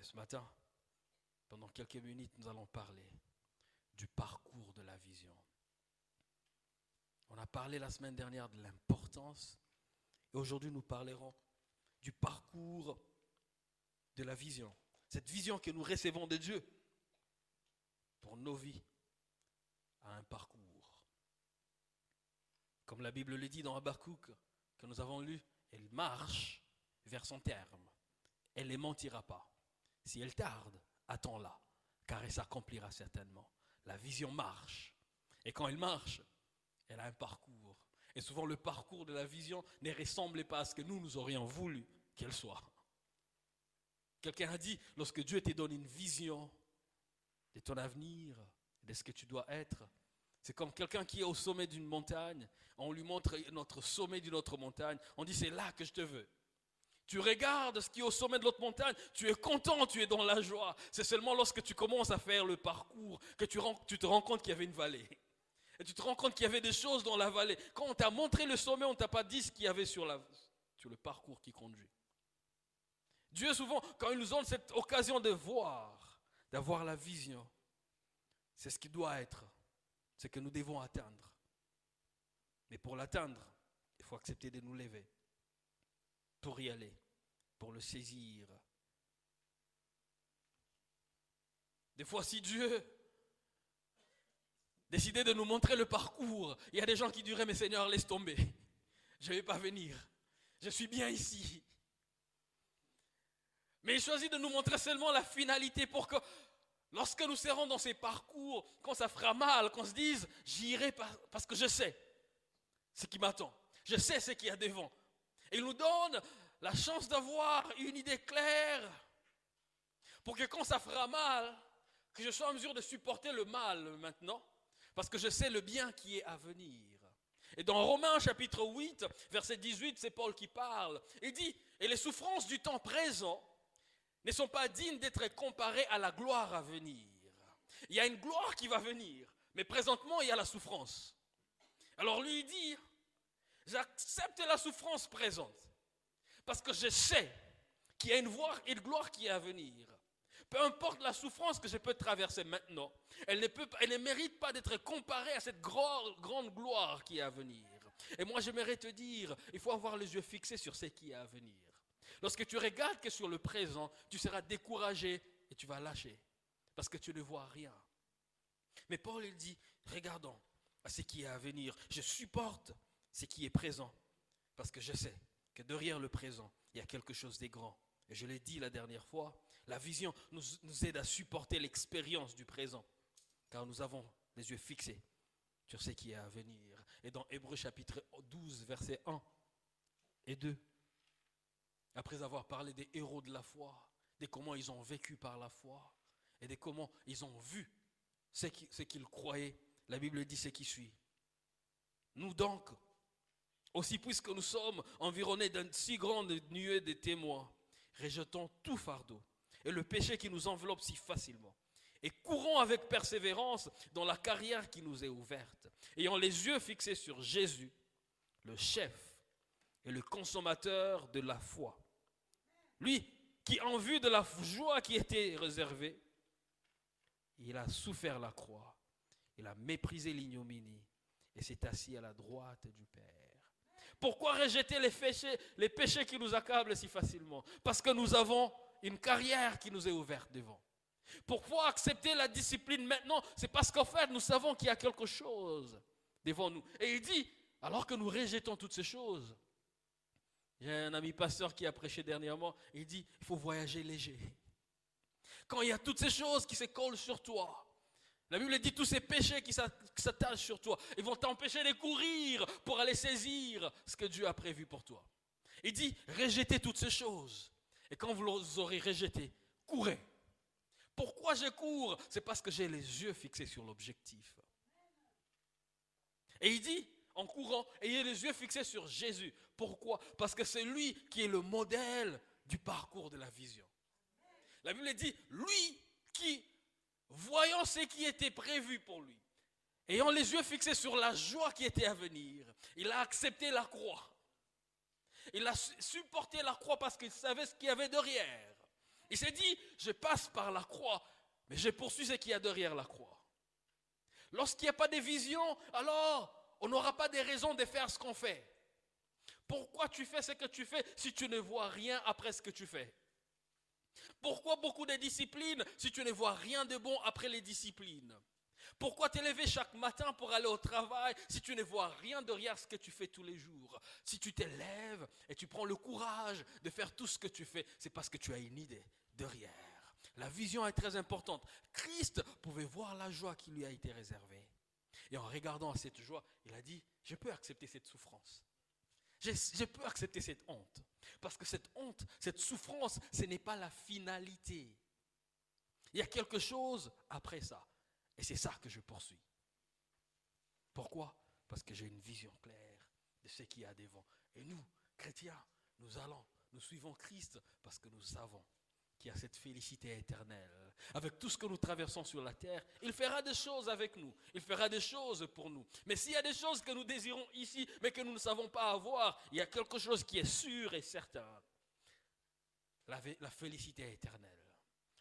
Et ce matin, pendant quelques minutes, nous allons parler du parcours de la vision. On a parlé la semaine dernière de l'importance et aujourd'hui nous parlerons du parcours de la vision. Cette vision que nous recevons de Dieu pour nos vies a un parcours. Comme la Bible le dit dans Habakkuk que nous avons lu, elle marche vers son terme. Elle ne mentira pas. Si elle tarde, attends-la, car elle s'accomplira certainement. La vision marche. Et quand elle marche, elle a un parcours. Et souvent, le parcours de la vision ne ressemble pas à ce que nous, nous aurions voulu qu'elle soit. Quelqu'un a dit, lorsque Dieu te donne une vision de ton avenir, de ce que tu dois être, c'est comme quelqu'un qui est au sommet d'une montagne, on lui montre notre sommet d'une autre montagne, on dit c'est là que je te veux. Tu regardes ce qui est au sommet de l'autre montagne, tu es content, tu es dans la joie. C'est seulement lorsque tu commences à faire le parcours que tu, te rends compte qu'il y avait une vallée. Et tu te rends compte qu'il y avait des choses dans la vallée. Quand on t'a montré le sommet, on ne t'a pas dit ce qu'il y avait sur le parcours qui conduit. Dieu, souvent, quand il nous donne cette occasion de voir, d'avoir la vision, c'est ce qui doit être, ce que nous devons atteindre. Mais pour l'atteindre, il faut accepter de nous lever pour y aller, pour le saisir. Des fois, si Dieu décidait de nous montrer le parcours, il y a des gens qui diraient, mais Seigneur, laisse tomber. Je ne vais pas venir. Je suis bien ici. Mais il choisit de nous montrer seulement la finalité pour que lorsque nous serons dans ces parcours, quand ça fera mal, qu'on se dise, j'irai parce que je sais ce qui m'attend. Je sais ce qu'il y a devant. Il nous donne la chance d'avoir une idée claire pour que quand ça fera mal, que je sois en mesure de supporter le mal maintenant, parce que je sais le bien qui est à venir. Et dans Romains chapitre 8, verset 18, c'est Paul qui parle. Il dit, et les souffrances du temps présent ne sont pas dignes d'être comparées à la gloire à venir. Il y a une gloire qui va venir, mais présentement, il y a la souffrance. Alors lui dit, J'accepte la souffrance présente. Parce que je sais qu'il y a une, une gloire qui est à venir. Peu importe la souffrance que je peux traverser maintenant, elle ne, peut, elle ne mérite pas d'être comparée à cette grande gloire qui est à venir. Et moi, j'aimerais te dire, il faut avoir les yeux fixés sur ce qui est à venir. Lorsque tu regardes que sur le présent, tu seras découragé et tu vas lâcher parce que tu ne vois rien. Mais Paul, il dit, regardons à ce qui est à venir. Je supporte ce qui est présent. Parce que je sais que derrière le présent, il y a quelque chose de grand. Et je l'ai dit la dernière fois, la vision nous, aide à supporter l'expérience du présent. Car nous avons les yeux fixés sur ce qui est à venir. Et dans Hébreu chapitre 12, versets 1 et 2, après avoir parlé des héros de la foi, de comment ils ont vécu par la foi, et de comment ils ont vu ce qu'ils croyaient, la Bible dit ce qui suit. Nous donc, aussi, puisque nous sommes environnés d'un si grand nuée de témoins, rejetons tout fardeau et le péché qui nous enveloppe si facilement. Et courons avec persévérance dans la carrière qui nous est ouverte, ayant les yeux fixés sur Jésus, le chef et le consommateur de la foi. Lui qui, en vue de la joie qui était réservée, il a souffert la croix, il a méprisé l'ignominie et s'est assis à la droite du Père. Pourquoi rejeter les péchés, qui nous accablent si facilement? Parce que nous avons une carrière qui nous est ouverte devant. Pourquoi accepter la discipline maintenant? C'est parce qu'en fait, nous savons qu'il y a quelque chose devant nous. Et il dit, alors que nous rejetons toutes ces choses, j'ai un ami pasteur qui a prêché dernièrement, il dit, il faut voyager léger. Quand il y a toutes ces choses qui se collent sur toi, la Bible dit tous ces péchés qui s'attachent sur toi, ils vont t'empêcher de courir pour aller saisir ce que Dieu a prévu pour toi. Il dit, rejetez toutes ces choses. Et quand vous les aurez rejetées, courez. Pourquoi je cours? C'est parce que j'ai les yeux fixés sur l'objectif. Et il dit, en courant, ayez les yeux fixés sur Jésus. Pourquoi? Parce que c'est lui qui est le modèle du parcours de la vision. La Bible dit, lui qui voyant ce qui était prévu pour lui, ayant les yeux fixés sur la joie qui était à venir, il a accepté la croix. Il a supporté la croix parce qu'il savait ce qu'il y avait derrière. Il s'est dit, je passe par la croix, mais je poursuis ce qu'il y a derrière la croix. Lorsqu'il n'y a pas de vision, alors on n'aura pas des raisons de faire ce qu'on fait. Pourquoi tu fais ce que tu fais si tu ne vois rien après ce que tu fais? Pourquoi beaucoup de disciplines si tu ne vois rien de bon après les disciplines? Pourquoi t'élever chaque matin pour aller au travail si tu ne vois rien derrière ce que tu fais tous les jours? Si tu t'élèves et tu prends le courage de faire tout ce que tu fais, c'est parce que tu as une idée derrière. La vision est très importante. Christ pouvait voir la joie qui lui a été réservée. Et en regardant cette joie, il a dit, je peux accepter cette souffrance. Je, peux accepter cette honte. Parce que cette honte, cette souffrance, ce n'est pas la finalité. Il y a quelque chose après ça. Et c'est ça que je poursuis. Pourquoi? Parce que j'ai une vision claire de ce qu'il y a devant. Et nous, chrétiens, nous allons, nous suivons Christ parce que nous savons qui a cette félicité éternelle. Avec tout ce que nous traversons sur la terre, il fera des choses avec nous. Il fera des choses pour nous. Mais s'il y a des choses que nous désirons ici, mais que nous ne savons pas avoir, il y a quelque chose qui est sûr et certain. La, félicité éternelle.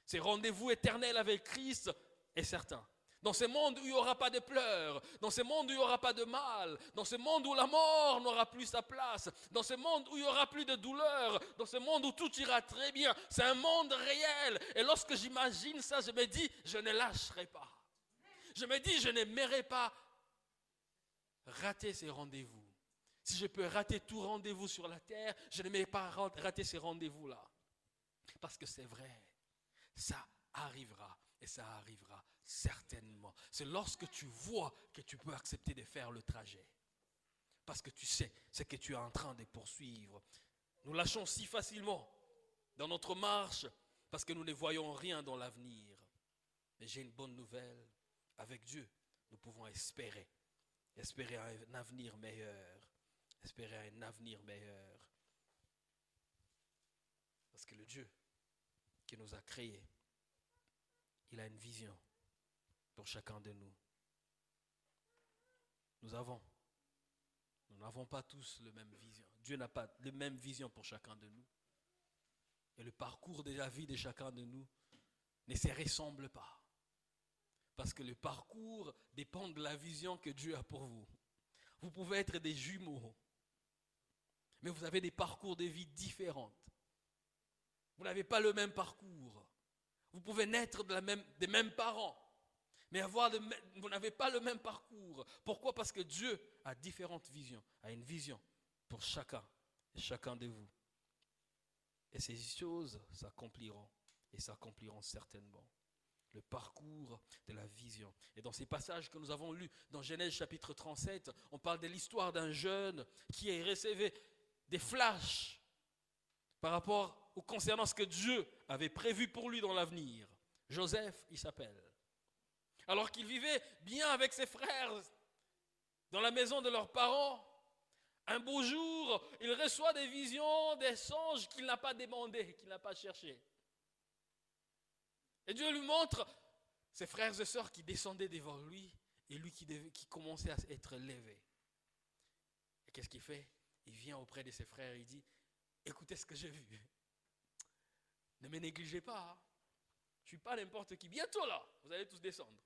Ces rendez-vous éternels avec Christ est certain. Dans ce monde où il n'y aura pas de pleurs, dans ce monde où il n'y aura pas de mal, dans ce monde où la mort n'aura plus sa place, dans ce monde où il n'y aura plus de douleur, dans ce monde où tout ira très bien. C'est un monde réel. Et lorsque j'imagine ça, je me dis, je ne lâcherai pas. Je me dis, je n'aimerais pas rater ces rendez-vous. Si je peux rater tout rendez-vous sur la terre, je n'aimerais pas rater ces rendez-vous-là. Parce que c'est vrai, ça arrivera et ça arrivera certainement. C'est lorsque tu vois que tu peux accepter de faire le trajet. Parce que tu sais ce que tu es en train de poursuivre. Nous lâchons si facilement dans notre marche parce que nous ne voyons rien dans l'avenir. Mais j'ai une bonne nouvelle. Avec Dieu, nous pouvons espérer. Espérer un avenir meilleur. Espérer un avenir meilleur. Parce que le Dieu qui nous a créés, il a une vision pour chacun de nous. Nous avons, nous n'avons pas tous la même vision. Dieu n'a pas la même vision pour chacun de nous. Et le parcours de la vie de chacun de nous ne se ressemble pas. Parce que le parcours dépend de la vision que Dieu a pour vous. Vous pouvez être des jumeaux, mais vous avez des parcours de vie différents. Vous n'avez pas le même parcours. Vous pouvez naître de la même, des mêmes parents, mais avoir vous n'avez pas le même parcours. Pourquoi? Parce que Dieu a différentes visions, a une vision pour chacun et chacun de vous. Et ces choses s'accompliront et s'accompliront certainement. Le parcours de la vision. Et dans ces passages que nous avons lus dans Genèse chapitre 37, on parle de l'histoire d'un jeune qui a recevé des flashs par rapport ou concernant ce que Dieu avait prévu pour lui dans l'avenir. Joseph, il s'appelle alors qu'il vivait bien avec ses frères dans la maison de leurs parents. Un beau jour, il reçoit des visions, des songes qu'il n'a pas demandé, qu'il n'a pas cherché. Et Dieu lui montre ses frères et sœurs qui descendaient devant lui et lui qui, commençait à être levé. Et qu'est-ce qu'il fait? Il vient auprès de ses frères et il dit, écoutez ce que j'ai vu. Ne me négligez pas. Hein. Je ne suis pas n'importe qui. Bientôt là, vous allez tous descendre.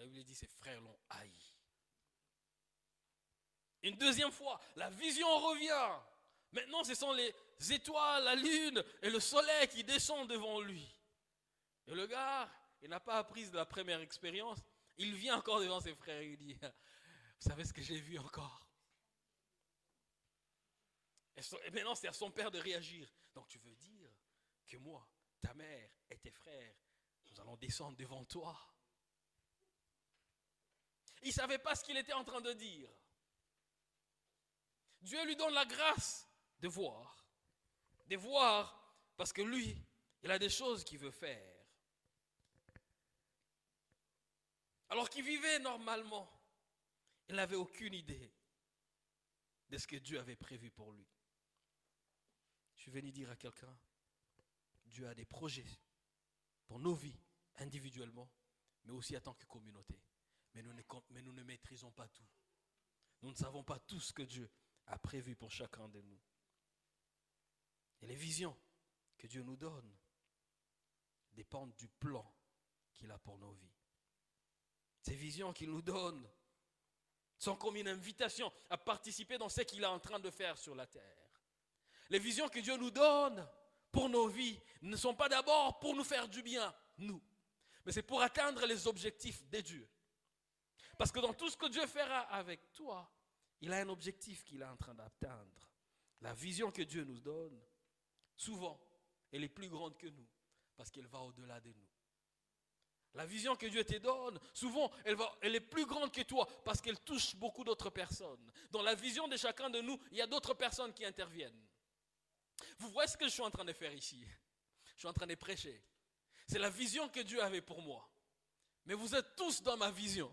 La Bible dit ses frères l'ont haï. Une deuxième fois, la vision revient. Maintenant, ce sont les étoiles, la lune et le soleil qui descendent devant lui. Et le gars, il n'a pas appris de la première expérience. Il vient encore devant ses frères et il dit, vous savez ce que j'ai vu encore? Et, maintenant, c'est à son père de réagir. Donc tu veux dire que moi, ta mère et tes frères, nous allons descendre devant toi? Il ne savait pas ce qu'il était en train de dire. Dieu lui donne la grâce de voir. De voir parce que lui, il a des choses qu'il veut faire. Alors qu'il vivait normalement, il n'avait aucune idée de ce que Dieu avait prévu pour lui. Je suis venu dire à quelqu'un, Dieu a des projets pour nos vies individuellement, mais aussi en tant que communauté mais nous, ne, maîtrisons pas tout. Nous ne savons pas tout ce que Dieu a prévu pour chacun de nous. Et les visions que Dieu nous donne dépendent du plan qu'il a pour nos vies. Ces visions qu'il nous donne sont comme une invitation à participer dans ce qu'il est en train de faire sur la terre. Les visions que Dieu nous donne pour nos vies ne sont pas d'abord pour nous faire du bien, nous, mais c'est pour atteindre les objectifs de Dieu. Parce que dans tout ce que Dieu fera avec toi, il a un objectif qu'il est en train d'atteindre. La vision que Dieu nous donne, souvent, elle est plus grande que nous, parce qu'elle va au-delà de nous. La vision que Dieu te donne, souvent, elle, elle est plus grande que toi, parce qu'elle touche beaucoup d'autres personnes. Dans la vision de chacun de nous, il y a d'autres personnes qui interviennent. Vous voyez ce que je suis en train de faire ici? Je suis en train de prêcher. C'est la vision que Dieu avait pour moi. Mais vous êtes tous dans ma vision.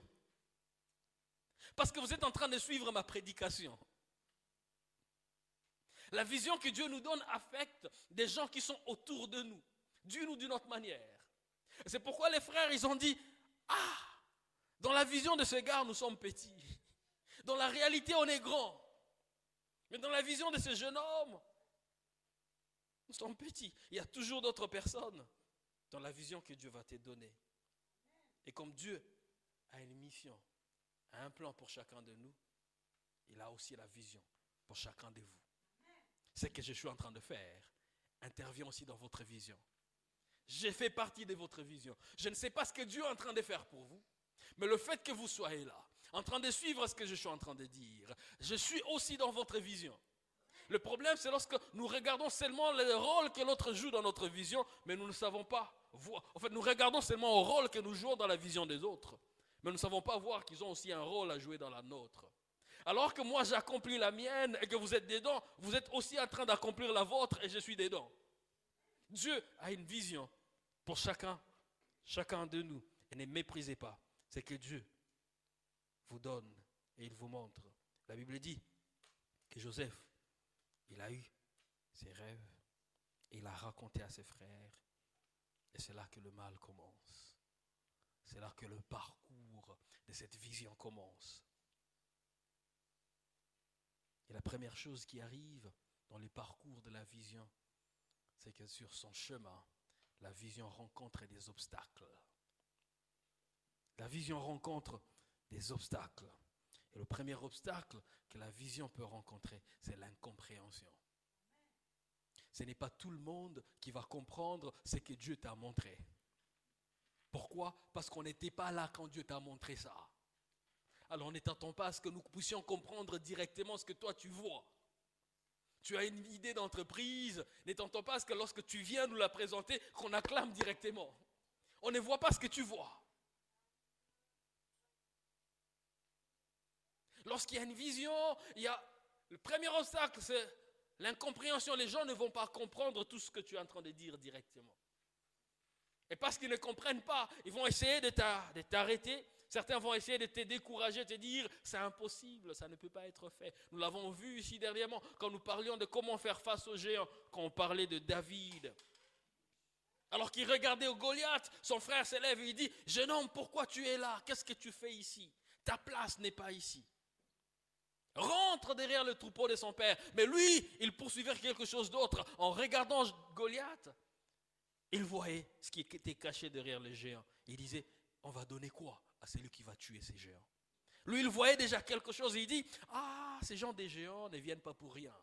Parce que vous êtes en train de suivre ma prédication. La vision que Dieu nous donne affecte des gens qui sont autour de nous, d'une ou d'une autre manière. C'est pourquoi les frères, ils ont dit, ah, dans la vision de ce gars, nous sommes petits. Dans la réalité, on est grand. Mais dans la vision de ce jeune homme, nous sommes petits. Il y a toujours d'autres personnes dans la vision que Dieu va te donner. Et comme Dieu a une mission, a un plan pour chacun de nous, il a aussi la vision pour chacun de vous. Ce que je suis en train de faire intervient aussi dans votre vision. J'ai fait partie de votre vision. Je ne sais pas ce que Dieu est en train de faire pour vous, mais le fait que vous soyez là, en train de suivre ce que je suis en train de dire, je suis aussi dans votre vision. Le problème, c'est lorsque nous regardons seulement le rôle que l'autre joue dans notre vision, mais nous ne savons pas. En fait, nous regardons seulement au rôle que nous jouons dans la vision des autres, mais nous ne savons pas voir qu'ils ont aussi un rôle à jouer dans la nôtre. Alors que moi j'accomplis la mienne et que vous êtes dedans, vous êtes aussi en train d'accomplir la vôtre et je suis dedans. Dieu a une vision pour chacun, chacun de nous. Et ne méprisez pas. C'est que Dieu vous donne et il vous montre. La Bible dit que Joseph il a eu ses rêves et il a raconté à ses frères. Et c'est là que le mal commence. C'est là que le parcours de cette vision commence. Et la première chose qui arrive dans le parcours de la vision, c'est que sur son chemin, la vision rencontre des obstacles. La vision rencontre des obstacles. Et le premier obstacle que la vision peut rencontrer, c'est l'incompréhension. Ce n'est pas tout le monde qui va comprendre ce que Dieu t'a montré. Pourquoi? Parce qu'on n'était pas là quand Dieu t'a montré ça. Alors n'attendons pas à ce que nous puissions comprendre directement ce que toi tu vois. Tu as une idée d'entreprise, n'attendons pas à ce que lorsque tu viens nous la présenter, qu'on acclame directement. On ne voit pas ce que tu vois. Lorsqu'il y a une vision, il y a le premier obstacle, c'est l'incompréhension. Les gens ne vont pas comprendre tout ce que tu es en train de dire directement. Et parce qu'ils ne comprennent pas, ils vont essayer de t'arrêter. Certains vont essayer de te décourager, de te dire c'est impossible, ça ne peut pas être fait. Nous l'avons vu ici dernièrement quand nous parlions de comment faire face aux géants, quand on parlait de David. Alors qu'il regardait au Goliath, son frère s'élève et il dit Jeune homme, pourquoi tu es là? Qu'est-ce que tu fais ici? Ta place n'est pas ici rentre derrière le troupeau de son père. Mais lui, il poursuivait quelque chose d'autre. En regardant Goliath, il voyait ce qui était caché derrière les géants. Il disait, on va donner quoi à celui qui va tuer ces géants? Lui, il voyait déjà quelque chose il dit, ah, ces gens des géants ne viennent pas pour rien.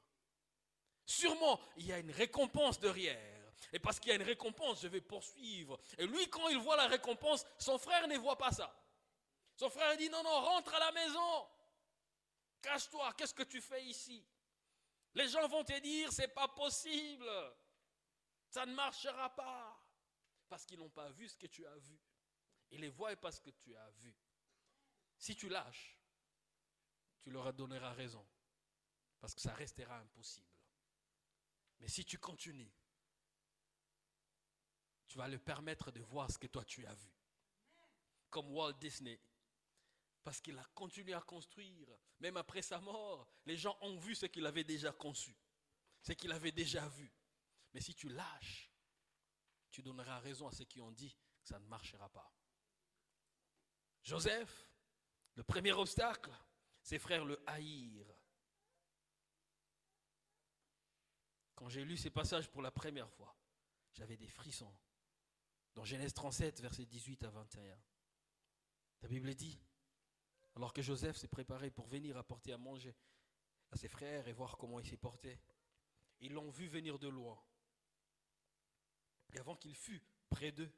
Sûrement, il y a une récompense derrière. Et parce qu'il y a une récompense, je vais poursuivre. Et lui, quand il voit la récompense, son frère ne voit pas ça. Son frère dit, non, non, rentre à la maison. Cache-toi, qu'est-ce que tu fais ici? Les gens vont te dire, c'est pas possible. Ça ne marchera pas. Parce qu'ils n'ont pas vu ce que tu as vu. Ils les voient parce que tu as vu. Si tu lâches, tu leur donneras raison. Parce que ça restera impossible. Mais si tu continues, tu vas leur permettre de voir ce que toi tu as vu. Comme Walt Disney, parce qu'il a continué à construire. Même après sa mort, les gens ont vu ce qu'il avait déjà conçu, ce qu'il avait déjà vu. Mais si tu lâches, tu donneras raison à ceux qui ont dit que ça ne marchera pas. Joseph, le premier obstacle, ses frères le haïrent. Quand j'ai lu ces passages pour la première fois, J'avais des frissons. Dans Genèse 37, versets 18 à 21. La Bible dit, alors que Joseph s'est préparé pour venir apporter à manger à ses frères et voir comment il s'est porté, ils l'ont vu venir de loin. Et avant qu'il fût près d'eux,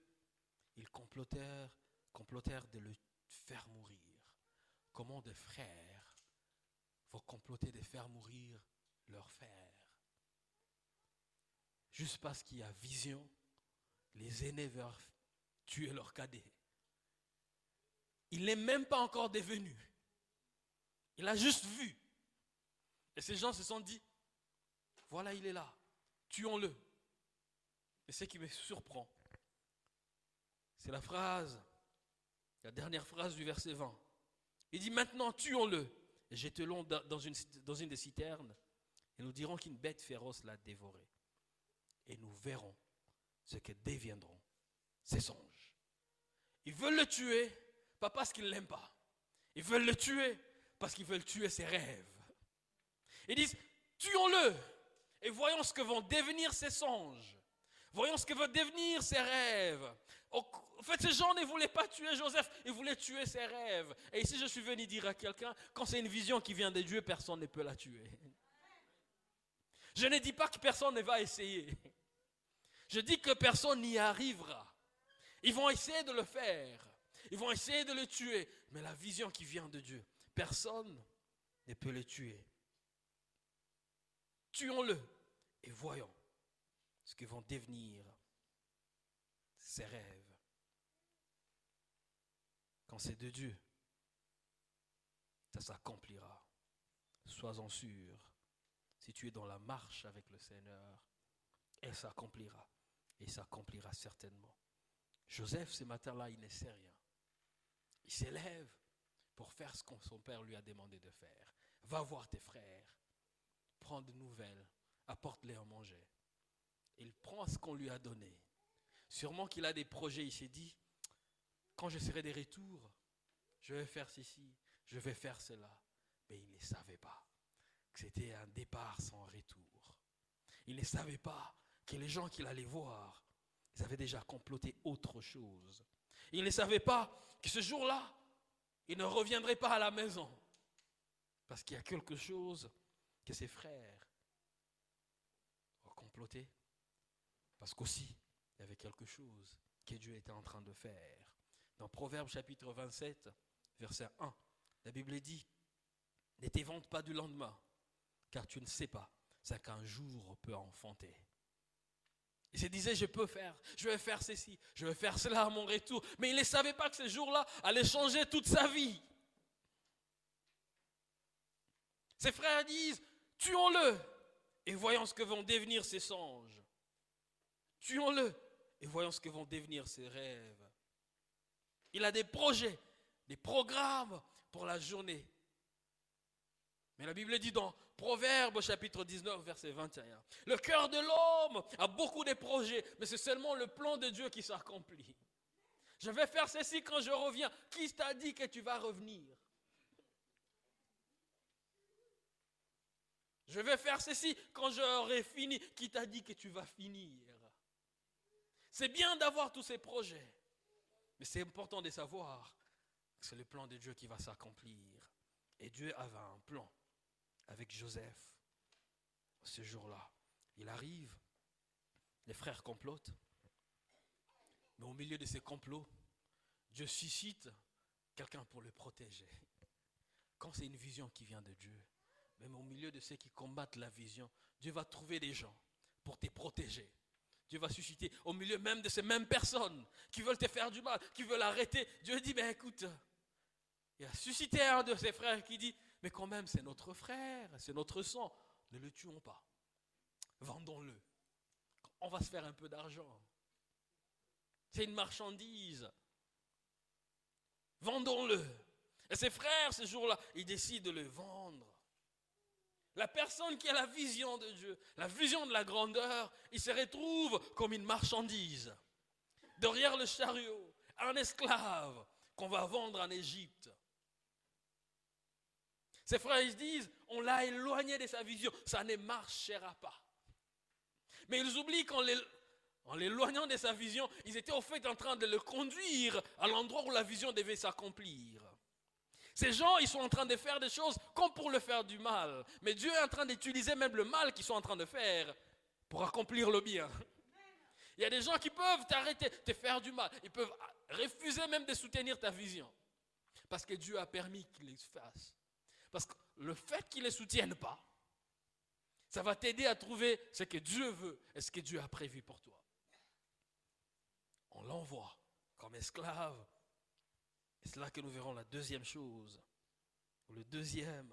ils complotèrent, de le faire mourir. Comment des frères vont comploter de faire mourir leur frère Juste parce qu'il y a vision, les aînés veulent tuer leur cadet. Il n'est même pas encore devenu. Il a juste vu. Et ces gens se sont dit, voilà, il est là, tuons-le. Et ce qui me surprend, c'est la phrase, la dernière phrase du verset 20. Il dit maintenant, tuons-le et jetons-le dans une, dans une des citernes et nous dirons qu'une bête féroce l'a dévoré. Et nous verrons ce que deviendront ces songes. Ils veulent le tuer, pas parce qu'ils ne l'aiment pas. Ils veulent le tuer parce qu'ils veulent tuer ses rêves. Ils disent, tuons-le et voyons ce que vont devenir ces songes. Voyons ce que vont devenir ses rêves. En fait, ces gens ne voulaient pas tuer Joseph, ils voulaient tuer ses rêves. Et ici, je suis venu dire à quelqu'un, quand c'est une vision qui vient de Dieu, personne ne peut la tuer. Je ne dis pas que personne ne va essayer. Je dis que personne n'y arrivera. Ils vont essayer de le faire. Ils vont essayer de le tuer. Mais la vision qui vient de Dieu, personne ne peut le tuer. Tuons-le et voyons ce que vont devenir ses rêves. Quand c'est de Dieu, ça s'accomplira. Sois-en sûr. Si tu es dans la marche avec le Seigneur, elle s'accomplira. Et s'accomplira certainement. Joseph, ce matin-là, il ne sait rien. Il s'élève pour faire ce que son père lui a demandé de faire. Va voir tes frères, prends de nouvelles, apporte-les à manger. Il prend ce qu'on lui a donné. Sûrement qu'il a des projets, il s'est dit, quand je serai de retour, je vais faire ceci, je vais faire cela. Mais il ne savait pas que c'était un départ sans retour. Il ne savait pas que les gens qu'il allait voir, ils avaient déjà comploté autre chose. Il ne savait pas que ce jour-là, il ne reviendrait pas à la maison. Parce qu'il y a quelque chose que ses frères ont comploté. Parce qu'aussi, il y avait quelque chose que Dieu était en train de faire. Dans Proverbe chapitre 27, verset 1, la Bible dit, ne t'évente pas du lendemain, car tu ne sais pas ce qu'un jour peut enfanter. Il se disait, je peux faire, je vais faire ceci, je vais faire cela à mon retour. Mais il ne savait pas que ce jour-là allait changer toute sa vie. Ses frères disent, tuons-le et voyons ce que vont devenir ses songes. Tuons-le et voyons ce que vont devenir ses rêves. Il a des projets, des programmes pour la journée. Mais la Bible dit dans Proverbe chapitre 19, verset 21. Le cœur de l'homme a beaucoup de projets, mais c'est seulement le plan de Dieu qui s'accomplit. Je vais faire ceci quand je reviens. Qui t'a dit que tu vas revenir? Je vais faire ceci quand j'aurai fini. Qui t'a dit que tu vas finir? C'est bien d'avoir tous ces projets, mais c'est important de savoir que c'est le plan de Dieu qui va s'accomplir. Et Dieu avait un plan avec Joseph ce jour-là. Il arrive, les frères complotent, mais au milieu de ces complots, Dieu suscite quelqu'un pour le protéger. Quand c'est une vision qui vient de Dieu, même au milieu de ceux qui combattent la vision, Dieu va trouver des gens pour te protéger. Dieu va susciter au milieu même de ces mêmes personnes qui veulent te faire du mal, qui veulent arrêter. Dieu dit, ben écoute, il a suscité un de ses frères qui dit, mais quand même, c'est notre frère, c'est notre sang. Ne le tuons pas. Vendons-le. On va se faire un peu d'argent. C'est une marchandise. Vendons-le. Et ses frères, ce jour-là, ils décident de le vendre. La personne qui a la vision de Dieu, la vision de la grandeur, il se retrouve comme une marchandise. Derrière le chariot, un esclave qu'on va vendre en Égypte. Ses frères, disent, on l'a éloigné de sa vision, ça ne marchera pas. Mais ils oublient qu'en en l'éloignant de sa vision, ils étaient au fait en train de le conduire à l'endroit où la vision devait s'accomplir. Ces gens, ils sont en train de faire des choses comme pour le faire du mal. Mais Dieu est en train d'utiliser même le mal qu'ils sont en train de faire pour accomplir le bien. Il y a des gens qui peuvent t'arrêter, te faire du mal. Ils peuvent refuser même de soutenir ta vision. Parce que Dieu a permis qu'ils les fassent. Parce que le fait qu'ils ne les soutiennent pas, ça va t'aider à trouver ce que Dieu veut et ce que Dieu a prévu pour toi. On l'envoie comme esclave c'est là que nous verrons la deuxième chose, le deuxième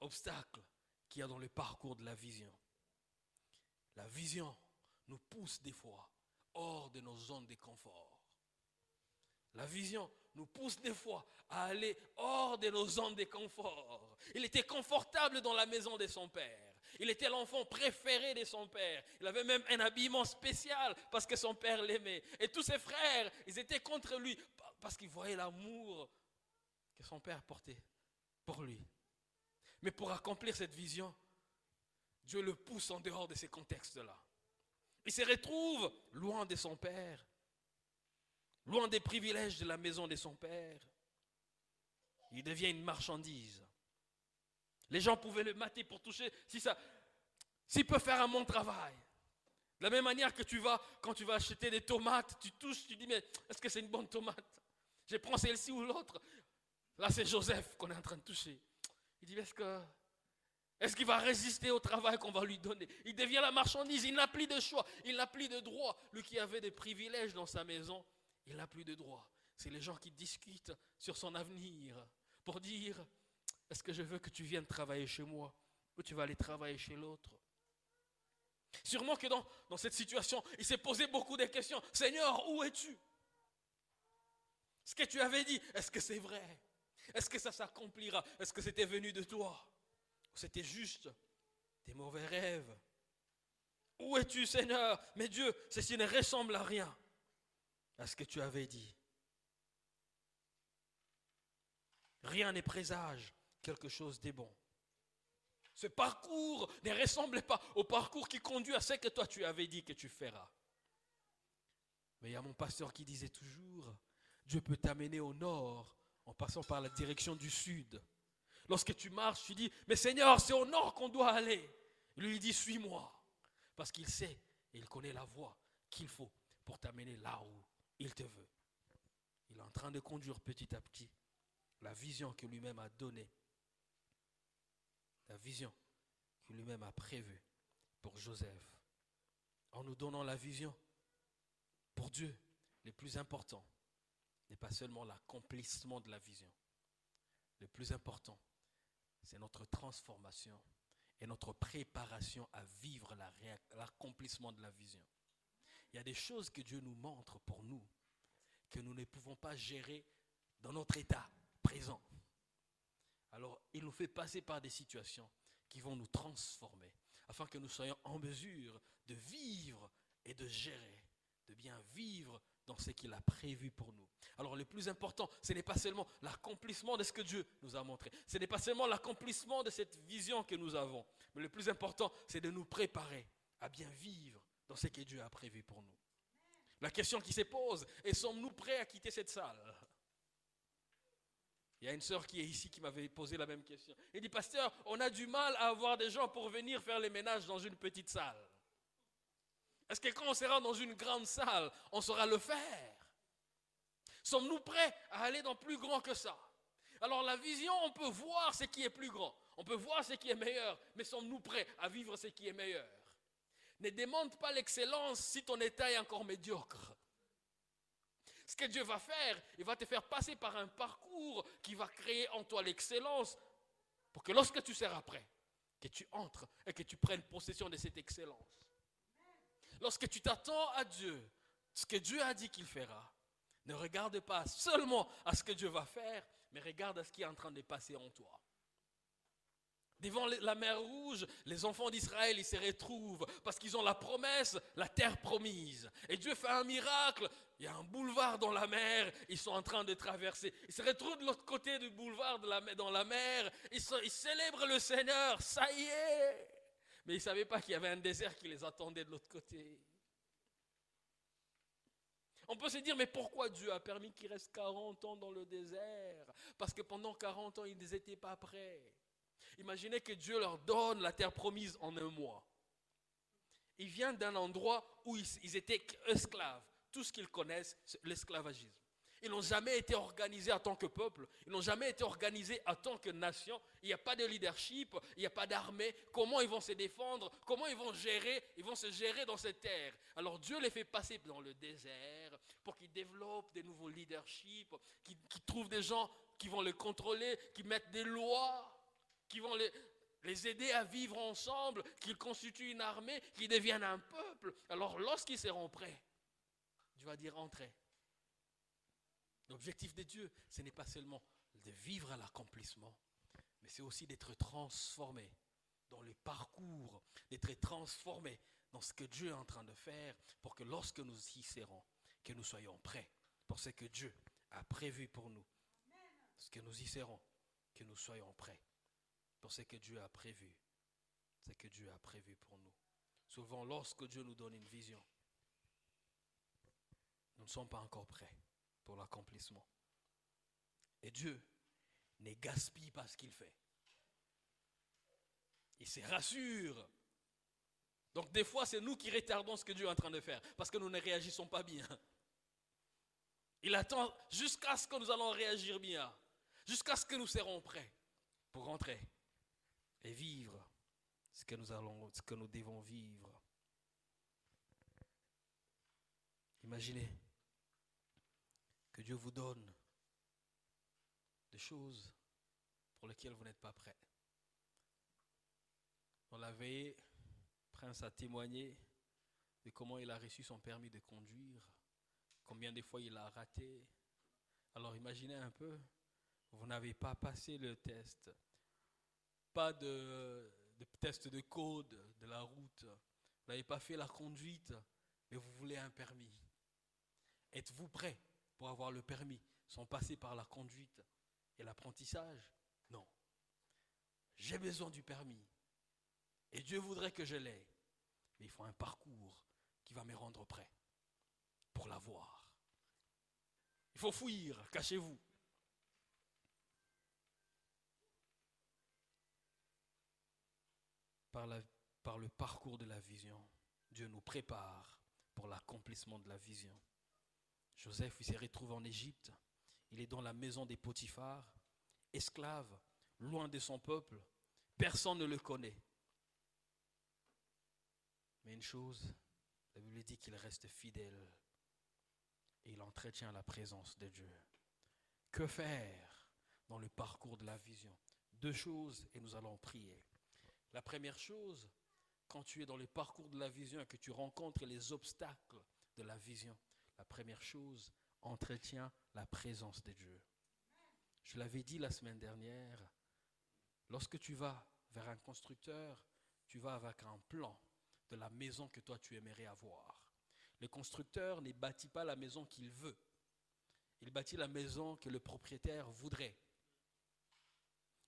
obstacle qu'il y a dans le parcours de la vision. La vision nous pousse des fois hors de nos zones de confort. La vision nous pousse des fois à aller hors de nos zones de confort. Il était confortable dans la maison de son père. Il était l'enfant préféré de son père. Il avait même un habillement spécial parce que son père l'aimait. Et tous ses frères, ils étaient contre lui parce qu'il voyait l'amour que son père portait pour lui. Mais pour accomplir cette vision, Dieu le pousse en dehors de ces contextes-là. Il se retrouve loin de son père, loin des privilèges de la maison de son père. Il devient une marchandise. Les gens pouvaient le mater pour toucher si ça, s'il peut faire un bon travail. De la même manière que tu vas, quand tu vas acheter des tomates, tu touches, tu dis, mais est-ce que c'est une bonne tomate? Je prends celle-ci ou l'autre. Là, c'est Joseph qu'on est en train de toucher. Il dit, est-ce qu'il va résister au travail qu'on va lui donner? Il devient la marchandise, il n'a plus de choix, il n'a plus de droit. Lui qui avait des privilèges dans sa maison, il n'a plus de droit. C'est les gens qui discutent sur son avenir pour dire, est-ce que je veux que tu viennes travailler chez moi ou tu vas aller travailler chez l'autre? Sûrement que dans cette situation, il s'est posé beaucoup de questions. Seigneur, où es-tu? Ce que tu avais dit, est-ce que c'est vrai? Est-ce que ça s'accomplira? Est-ce que c'était venu de toi? C'était juste des mauvais rêves? Où es-tu, Seigneur? Mais Dieu, ceci ne ressemble à rien à ce que tu avais dit. Rien n'est présage quelque chose de bon. Ce parcours ne ressemble pas au parcours qui conduit à ce que toi tu avais dit que tu feras. Mais il y a mon pasteur qui disait toujours, Dieu peut t'amener au nord en passant par la direction du sud. Lorsque tu marches, tu dis, mais Seigneur, c'est au nord qu'on doit aller. Lui, il dit, suis-moi. Parce qu'il sait et il connaît la voie qu'il faut pour t'amener là où il te veut. Il est en train de conduire petit à petit la vision que lui-même a donnée. La vision que lui-même a prévue pour Joseph. En nous donnant la vision, pour Dieu, le plus important, n'est pas seulement l'accomplissement de la vision. Le plus important, c'est notre transformation et notre préparation à vivre l'accomplissement de la vision. Il y a des choses que Dieu nous montre pour nous que nous ne pouvons pas gérer dans notre état présent. Alors, il nous fait passer par des situations qui vont nous transformer afin que nous soyons en mesure de vivre et de gérer, de bien vivre dans ce qu'il a prévu pour nous. Alors le plus important, ce n'est pas seulement l'accomplissement de ce que Dieu nous a montré, ce n'est pas seulement l'accomplissement de cette vision que nous avons, mais le plus important, c'est de nous préparer à bien vivre dans ce que Dieu a prévu pour nous. La question qui se pose est sommes-nous prêts à quitter cette salle? Il y a une sœur qui est ici qui m'avait posé la même question. Elle dit, pasteur, on a du mal à avoir des gens pour venir faire les ménages dans une petite salle. Est-ce que quand on sera dans une grande salle, on saura le faire? Sommes-nous prêts à aller dans plus grand que ça? Alors la vision, on peut voir ce qui est plus grand, on peut voir ce qui est meilleur, mais sommes-nous prêts à vivre ce qui est meilleur? Ne demande pas l'excellence si ton état est encore médiocre. Ce que Dieu va faire, il va te faire passer par un parcours qui va créer en toi l'excellence pour que lorsque tu seras prêt, que tu entres et que tu prennes possession de cette excellence. Lorsque tu t'attends à Dieu, ce que Dieu a dit qu'il fera, ne regarde pas seulement à ce que Dieu va faire, mais regarde à ce qui est en train de passer en toi. Devant la mer Rouge, les enfants d'Israël, ils se retrouvent parce qu'ils ont la promesse, la terre promise. Et Dieu fait un miracle. Il y a un boulevard dans la mer, ils sont en train de traverser. Ils se retrouvent de l'autre côté du boulevard dans la mer. Ils célèbrent le Seigneur. Ça y est, mais ils ne savaient pas qu'il y avait un désert qui les attendait de l'autre côté. On peut se dire, mais pourquoi Dieu a permis qu'ils restent 40 ans dans le désert? Parce que pendant 40 ans, ils n'étaient pas prêts. Imaginez que Dieu leur donne la terre promise en un mois. Ils viennent d'un endroit où ils, étaient esclaves. Tout ce qu'ils connaissent, c'est l'esclavagisme. Ils n'ont jamais été organisés en tant que peuple. Ils n'ont jamais été organisés en tant que nation. Il n'y a pas de leadership, il n'y a pas d'armée. Comment ils vont se défendre? Comment ils vont gérer? Ils vont se gérer dans cette terre. Alors Dieu les fait passer dans le désert pour qu'ils développent des nouveaux leaderships, qu'ils trouvent des gens qui vont les contrôler, qui mettent des lois, qui vont les, les aider à vivre ensemble, qu'ils constituent une armée, qu'ils deviennent un peuple. Alors lorsqu'ils seront prêts, Dieu va dire entrez. L'objectif de Dieu, ce n'est pas seulement de vivre à l'accomplissement, mais c'est aussi d'être transformé dans le parcours, d'être transformé dans ce que Dieu est en train de faire pour que lorsque nous y serons, que nous soyons prêts pour ce que Dieu a prévu pour nous. Ce que nous y serons, que nous soyons prêts pour ce que Dieu a prévu, ce que Dieu a prévu pour nous. Souvent, lorsque Dieu nous donne une vision, nous ne sommes pas encore prêts pour l'accomplissement. Et Dieu ne gaspille pas ce qu'il fait. Il se rassure. Donc des fois, c'est nous qui retardons ce que Dieu est en train de faire, parce que nous ne réagissons pas bien. Il attend jusqu'à ce que nous allons réagir bien, jusqu'à ce que nous serons prêts pour rentrer et vivre ce que nous allons, ce que nous devons vivre. Imaginez que Dieu vous donne des choses pour lesquelles vous n'êtes pas prêt. On la veille, Prince a témoigné de comment il a reçu son permis de conduire, combien de fois il a raté. Alors imaginez un peu, vous n'avez pas passé le test, pas de test de code de la route, vous n'avez pas fait la conduite, mais vous voulez un permis. Êtes-vous prêt? Pour avoir le permis sans passer par la conduite et l'apprentissage? Non. J'ai besoin du permis. Et Dieu voudrait que je l'aie. Mais il faut un parcours qui va me rendre prêt pour l'avoir. Il faut fuir, cachez-vous. Par, par le parcours de la vision, Dieu nous prépare pour l'accomplissement de la vision. Joseph, il s'est retrouvé en Égypte. Il est dans la maison des Potiphar, esclave, loin de son peuple. Personne ne le connaît. Mais une chose, la Bible dit qu'il reste fidèle et il entretient la présence de Dieu. Que faire dans le parcours de la vision? Deux choses et nous allons prier. La première chose, quand tu es dans le parcours de la vision et que tu rencontres les obstacles de la vision, la première chose, entretient la présence de Dieu. Je l'avais dit la semaine dernière, lorsque tu vas vers un constructeur, tu vas avec un plan de la maison que toi tu aimerais avoir. Le constructeur ne bâtit pas la maison qu'il veut. Il bâtit la maison que le propriétaire voudrait.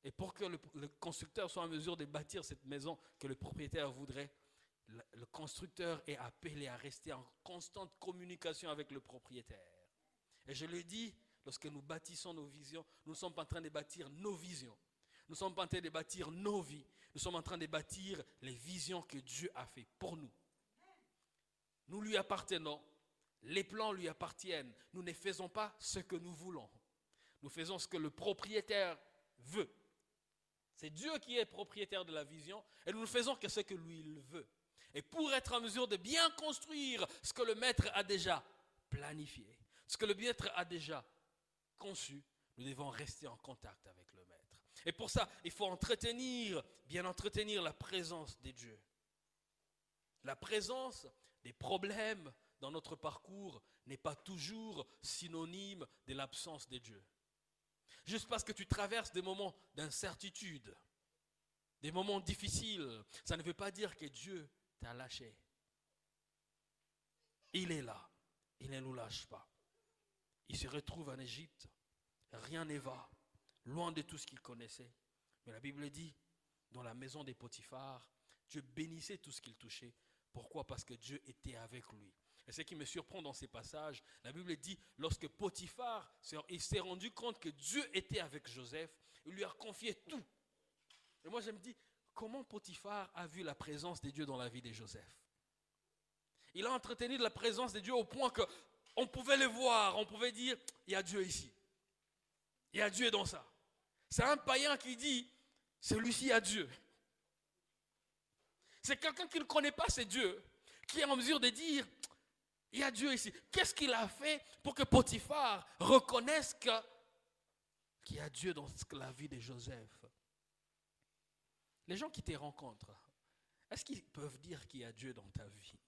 Et pour que le, le, constructeur soit en mesure de bâtir cette maison que le propriétaire voudrait, le constructeur est appelé à rester en constante communication avec le propriétaire. Et je le dis, lorsque nous bâtissons nos visions, nous ne sommes pas en train de bâtir nos visions. Nous sommes en train de bâtir nos vies. Nous sommes en train de bâtir les visions que Dieu a fait pour nous. Nous lui appartenons. Les plans lui appartiennent. Nous ne faisons pas ce que nous voulons. Nous faisons ce que le propriétaire veut. C'est Dieu qui est propriétaire de la vision et nous ne faisons que ce que lui il veut. Et pour être en mesure de bien construire ce que le maître a déjà planifié, ce que le maître a déjà conçu, nous devons rester en contact avec le maître. Et pour ça, il faut entretenir, bien entretenir la présence des dieux. La présence des problèmes dans notre parcours n'est pas toujours synonyme de l'absence des dieux. Juste parce que tu traverses des moments d'incertitude, des moments difficiles, ça ne veut pas dire que Dieu t'a lâché. Il est là. Il ne nous lâche pas. Il se retrouve en Égypte. Rien ne va. Loin de tout ce qu'il connaissait. Mais la Bible dit, dans la maison des Potiphar, Dieu bénissait tout ce qu'il touchait. Pourquoi? Parce que Dieu était avec lui. Et ce qui me surprend dans ces passages, la Bible dit, lorsque Potiphar s'est rendu compte que Dieu était avec Joseph, il lui a confié tout. Et moi je me dis, comment Potiphar a vu la présence de Dieu dans la vie de Joseph Il a entretenu la présence de Dieu au point que on pouvait le voir, on pouvait dire, il y a Dieu ici. Il y a Dieu dans ça. C'est un païen qui dit, celui-ci a Dieu. C'est quelqu'un qui ne connaît pas ce Dieu, qui est en mesure de dire, il y a Dieu ici. Qu'est-ce qu'il a fait pour que Potiphar reconnaisse qu'il y a Dieu dans la vie de Joseph? Les gens qui te rencontrent, est-ce qu'ils peuvent dire qu'il y a Dieu dans ta vie?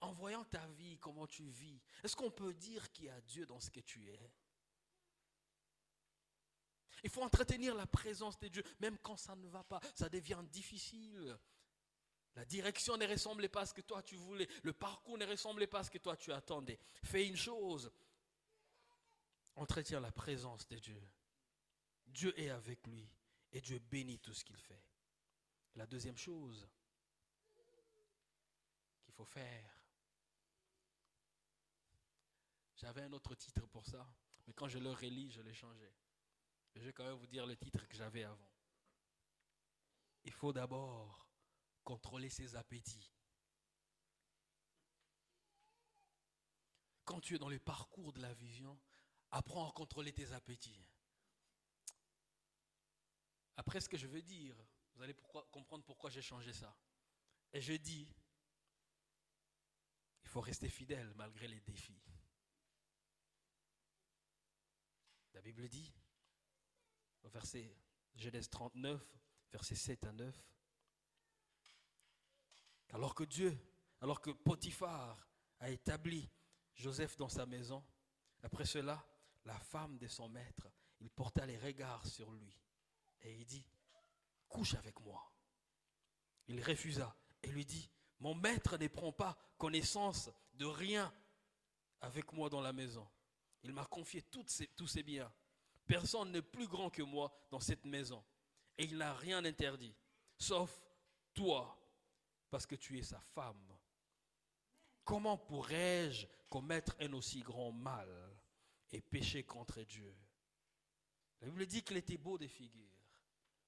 En voyant ta vie, comment tu vis, est-ce qu'on peut dire qu'il y a Dieu dans ce que tu es? Il faut entretenir la présence de Dieu, même quand ça ne va pas, ça devient difficile. La direction ne ressemblait pas à ce que toi tu voulais. Le parcours ne ressemblait pas à ce que toi tu attendais. Fais une chose. Entretiens la présence de Dieu. Dieu est avec lui et Dieu bénit tout ce qu'il fait. La deuxième chose qu'il faut faire. J'avais un autre titre pour ça, mais quand je le relis, je l'ai changé. Je vais quand même vous dire le titre que j'avais avant. Il faut d'abord contrôler ses appétits. Quand tu es dans le parcours de la vision, apprends à contrôler tes appétits. Après ce que je veux dire, vous allez comprendre pourquoi j'ai changé ça. Et je dis, il faut rester fidèle malgré les défis. La Bible dit, au verset Genèse 39, verset 7 à 9, alors que Dieu, alors que Potiphar a établi Joseph dans sa maison, après cela, la femme de son maître, il porta les regards sur lui et il dit, couche avec moi. Il refusa et lui dit, mon maître ne prend pas connaissance de rien avec moi dans la maison. Il m'a confié tous ses biens. Personne n'est plus grand que moi dans cette maison. Et il n'a rien interdit, sauf toi, parce que tu es sa femme. Comment pourrais-je commettre un aussi grand mal et pécher contre Dieu? La Bible dit qu'il était beau des figures,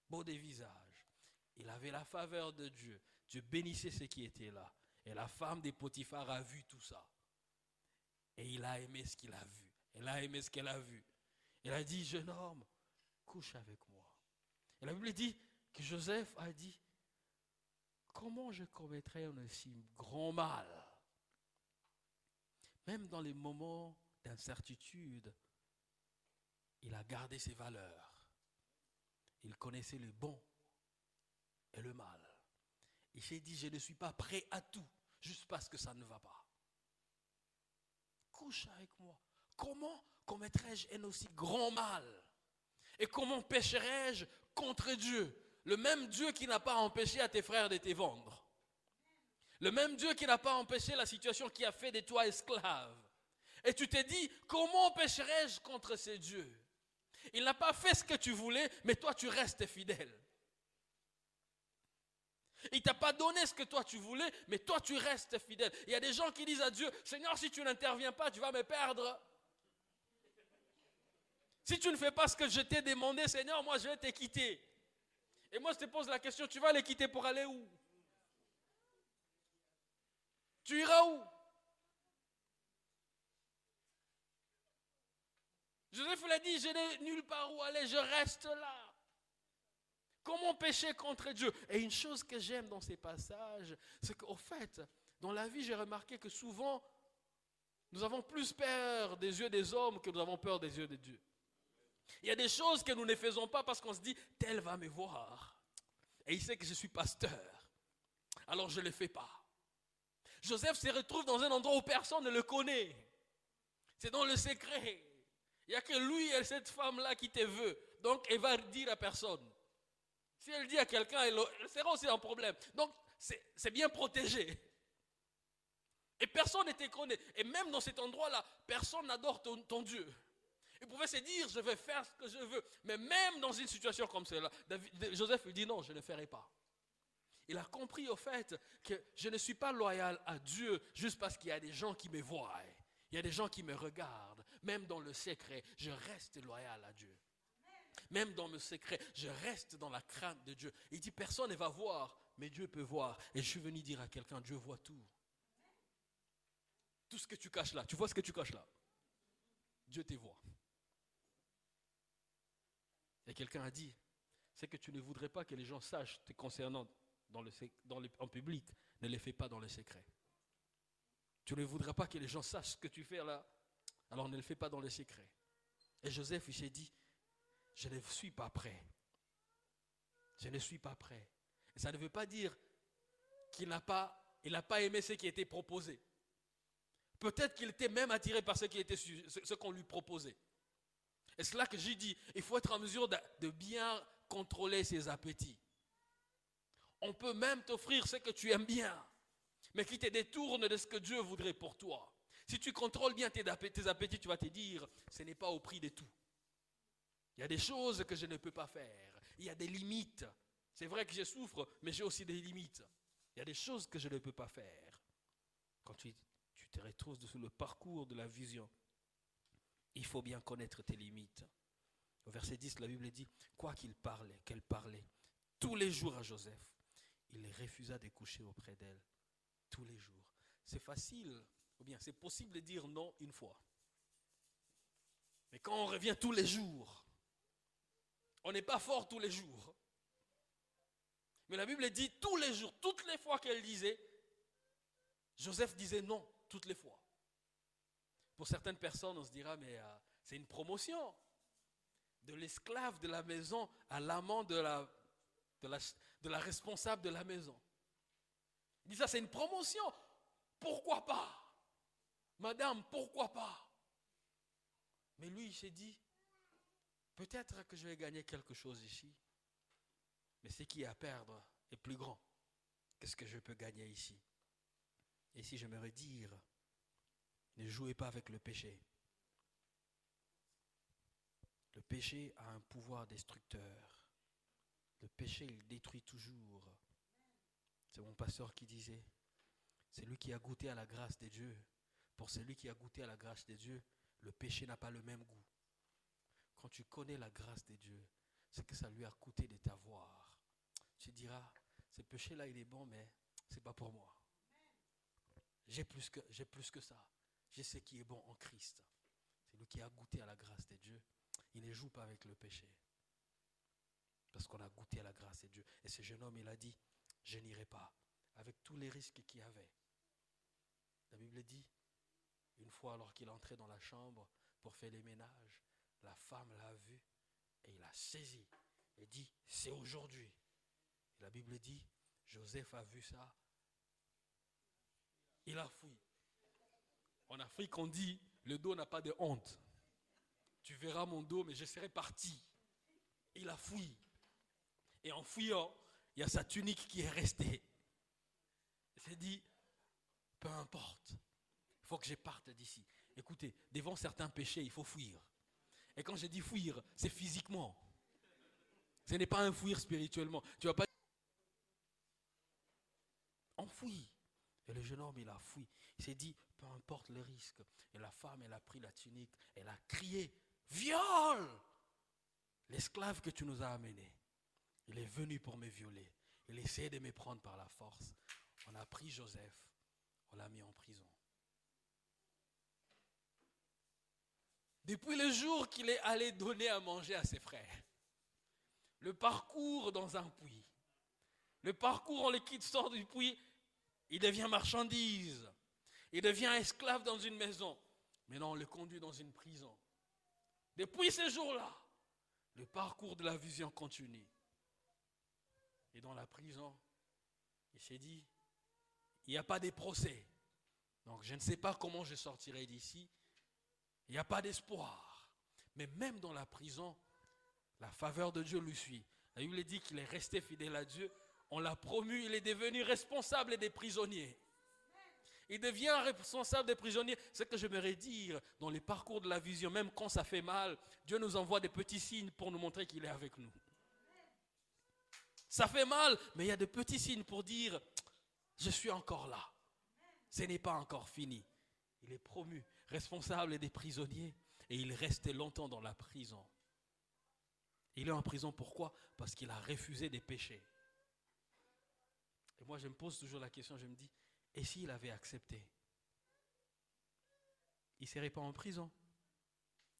beau des visages. Il avait la faveur de Dieu. Dieu bénissait ceux qui étaient là. Et la femme des Potiphar a vu tout ça. Et il a aimé ce qu'il a vu. Elle a aimé ce qu'elle a vu. Il a dit, jeune homme, couche avec moi. Et la Bible dit que Joseph a dit, comment je commettrai un aussi grand mal? Même dans les moments d'incertitude, il a gardé ses valeurs. Il connaissait le bon et le mal. Il s'est dit, je ne suis pas prêt à tout, juste parce que ça ne va pas. Couche avec moi. Comment commettrais-je un aussi grand mal? Et comment pécherais-je contre Dieu? Le même Dieu qui n'a pas empêché à tes frères de te vendre. Le même Dieu qui n'a pas empêché la situation qui a fait de toi esclave. Et tu t'es dit, comment pécherais-je contre ces dieux? Il n'a pas fait ce que tu voulais, mais toi tu restes fidèle. Il t'a pas donné ce que toi tu voulais, mais toi tu restes fidèle. Il y a des gens qui disent à Dieu, Seigneur, si tu n'interviens pas, tu vas me perdre. Si tu ne fais pas ce que je t'ai demandé, Seigneur, moi je vais te quitter. Et moi je te pose la question, tu vas les quitter pour aller où? Tu iras où? Joseph l'a dit, je n'ai nulle part où aller, je reste là. Comment pécher contre Dieu Et une chose que j'aime dans ces passages, c'est qu'au fait, dans la vie, j'ai remarqué que souvent, nous avons plus peur des yeux des hommes que nous avons peur des yeux de Dieu. Il y a des choses que nous ne faisons pas parce qu'on se dit, tel va me voir. Et il sait que je suis pasteur. Alors je ne le fais pas. Joseph se retrouve dans un endroit où personne ne le connaît. C'est dans le secret. Il n'y a que lui et cette femme-là qui te veut. Donc, elle va dire à personne. Si elle dit à quelqu'un, elle, sera aussi un problème. Donc, c'est bien protégé. Et personne ne te. Et même dans cet endroit-là, personne n'adore ton Dieu. Il pouvait se dire, je vais faire ce que je veux. Mais même dans une situation comme celle-là, Joseph lui dit, non, je ne ferai pas. Il a compris au fait que je ne suis pas loyal à Dieu juste parce qu'il y a des gens qui me voient. Il y a des gens qui me regardent. Même dans le secret, je reste loyal à Dieu. Même dans le secret, je reste dans la crainte de Dieu. Il dit, personne ne va voir, mais Dieu peut voir. Et je suis venu dire à quelqu'un, Dieu voit tout. Tout ce que tu caches là, tu vois ce que tu caches là Dieu te voit. Et quelqu'un a dit, c'est que tu ne voudrais pas que les gens sachent te concernant en public, ne les fais pas dans le secret. Tu ne voudrais pas que les gens sachent ce que tu fais là, alors ne le fais pas dans le secret. Et Joseph, il s'est dit, je ne suis pas prêt. Je ne suis pas prêt. Et ça ne veut pas dire qu'il n'a pas, aimé ce qui était proposé. Peut-être qu'il était même attiré par ce qu'on lui proposait. Et c'est là que j'ai dit, il faut être en mesure de, bien contrôler ses appétits. On peut même t'offrir ce que tu aimes bien, mais qui te détourne de ce que Dieu voudrait pour toi. Si tu contrôles bien tes appétits, tu vas te dire, ce n'est pas au prix de tout. Il y a des choses que je ne peux pas faire. Il y a des limites. C'est vrai que je souffre, mais j'ai aussi des limites. Il y a des choses que je ne peux pas faire. Quand tu, te retrouves sur le parcours de la vision, il faut bien connaître tes limites. Au verset 10, la Bible dit, quoi qu'il parlait, qu'elle parlait, tous les jours à Joseph, il refusa de coucher auprès d'elle. Tous les jours. C'est facile, ou bien c'est possible de dire non une fois. Mais quand on revient tous les jours, on n'est pas fort tous les jours. Mais la Bible dit tous les jours, toutes les fois qu'elle disait, Joseph disait non, toutes les fois. Pour certaines personnes, on se dira, mais euh, c'est une promotion. De l'esclave de la maison à l'amant de la, de, la, responsable de la maison. Il dit ça, c'est une promotion. Pourquoi pas? Madame, pourquoi pas? Mais lui, il s'est dit, peut-être que je vais gagner quelque chose ici. Mais ce qui est à perdre est plus grand que ce que je peux gagner ici. Et si je me redire, ne jouez pas avec le péché. Le péché a un pouvoir destructeur. Le péché, il détruit toujours. C'est mon pasteur qui disait, c'est lui qui a goûté à la grâce de Dieu. Pour celui qui a goûté à la grâce de Dieu, le péché n'a pas le même goût. Quand tu connais la grâce de Dieu, c'est que ça lui a coûté de t'avoir. Tu diras, ce péché-là, il est bon, mais ce n'est pas pour moi. J'ai plus, que, plus que ça. J'ai ce qui est bon en Christ. C'est lui qui a goûté à la grâce de Dieu. Il ne joue pas avec le péché. Parce qu'on a goûté à la grâce de Dieu. Et ce jeune homme, il a dit, je n'irai pas. Avec tous les risques qu'il y avait. La Bible dit, une fois alors qu'il entrait dans la chambre pour faire les ménages, la femme l'a vu et il a saisi et dit, c'est aujourd'hui. La Bible dit, Joseph a vu ça. Il a fui. En Afrique, on dit, le dos n'a pas de honte. Tu verras mon dos, mais je serai parti. Il a fui. Et en fuyant, il y a sa tunique qui est restée. Il s'est dit, peu importe, il faut que je parte d'ici. Écoutez, devant certains péchés, il faut fuir. Et quand je dis fuir, c'est physiquement. Ce n'est pas un fuir spirituellement. Tu vas pas. On fuit. Et le jeune homme, il a fui. Il s'est dit, peu importe le risque. Et la femme, elle a pris la tunique, elle a crié, viole L'esclave que tu nous as amené, il est venu pour me violer. Il essayait de me prendre par la force. On a pris Joseph, on l'a mis en prison. Depuis le jour qu'il est allé donner à manger à ses frères, le parcours dans un puits, le parcours, on le quitte, sort du puits, il devient marchandise. Il devient esclave dans une maison. Maintenant, on le conduit dans une prison. Depuis ce jour-là, le parcours de la vision continue. Et dans la prison, il s'est dit, il n'y a pas de procès. Donc je ne sais pas comment je sortirai d'ici. Il n'y a pas d'espoir. Mais même dans la prison, la faveur de Dieu lui suit. La Bible dit qu'il est resté fidèle à Dieu. On l'a promu, il est devenu responsable des prisonniers. Il devient responsable des prisonniers. Ce que j'aimerais dire dans les parcours de la vision, même quand ça fait mal, Dieu nous envoie des petits signes pour nous montrer qu'il est avec nous. Ça fait mal, mais il y a de petits signes pour dire, je suis encore là. Ce n'est pas encore fini. Il est promu responsable des prisonniers et il restait longtemps dans la prison. Il est en prison pourquoi? Parce qu'il a refusé des péchés. Et moi, je me pose toujours la question, je me dis, et s'il avait accepté? Il ne serait pas en prison.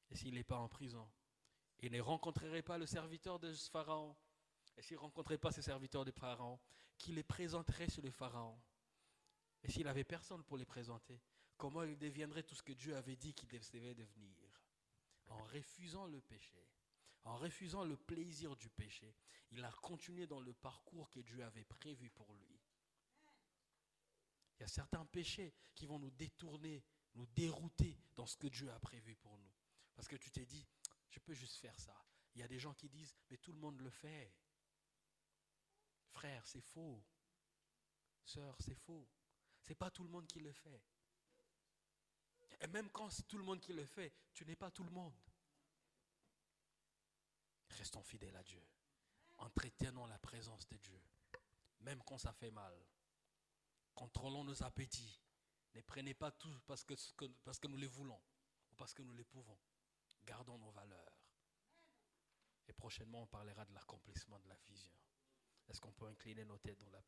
Et s'il n'est pas en prison, il ne rencontrerait pas le serviteur de Pharaon. Et s'il ne rencontrait pas ce serviteur de Pharaon, qui les présenterait sur le Pharaon. Et s'il n'avait personne pour les présenter, comment il deviendrait tout ce que Dieu avait dit qu'il devait devenir En refusant le péché, en refusant le plaisir du péché, il a continué dans le parcours que Dieu avait prévu pour lui. Il y a certains péchés qui vont nous détourner, nous dérouter dans ce que Dieu a prévu pour nous. Parce que tu t'es dit, je peux juste faire ça. Il y a des gens qui disent, mais tout le monde le fait. Frère, c'est faux. Sœur, c'est faux. C'est pas tout le monde qui le fait. Et même quand c'est tout le monde qui le fait, tu n'es pas tout le monde. Restons fidèles à Dieu. Entretenons la présence de Dieu. Même quand ça fait mal. Contrôlons nos appétits. Ne prenez pas tout parce que, parce que nous les voulons ou parce que nous les pouvons. Gardons nos valeurs. Et prochainement, on parlera de l'accomplissement de la vision. Est-ce qu'on peut incliner nos têtes dans la prière?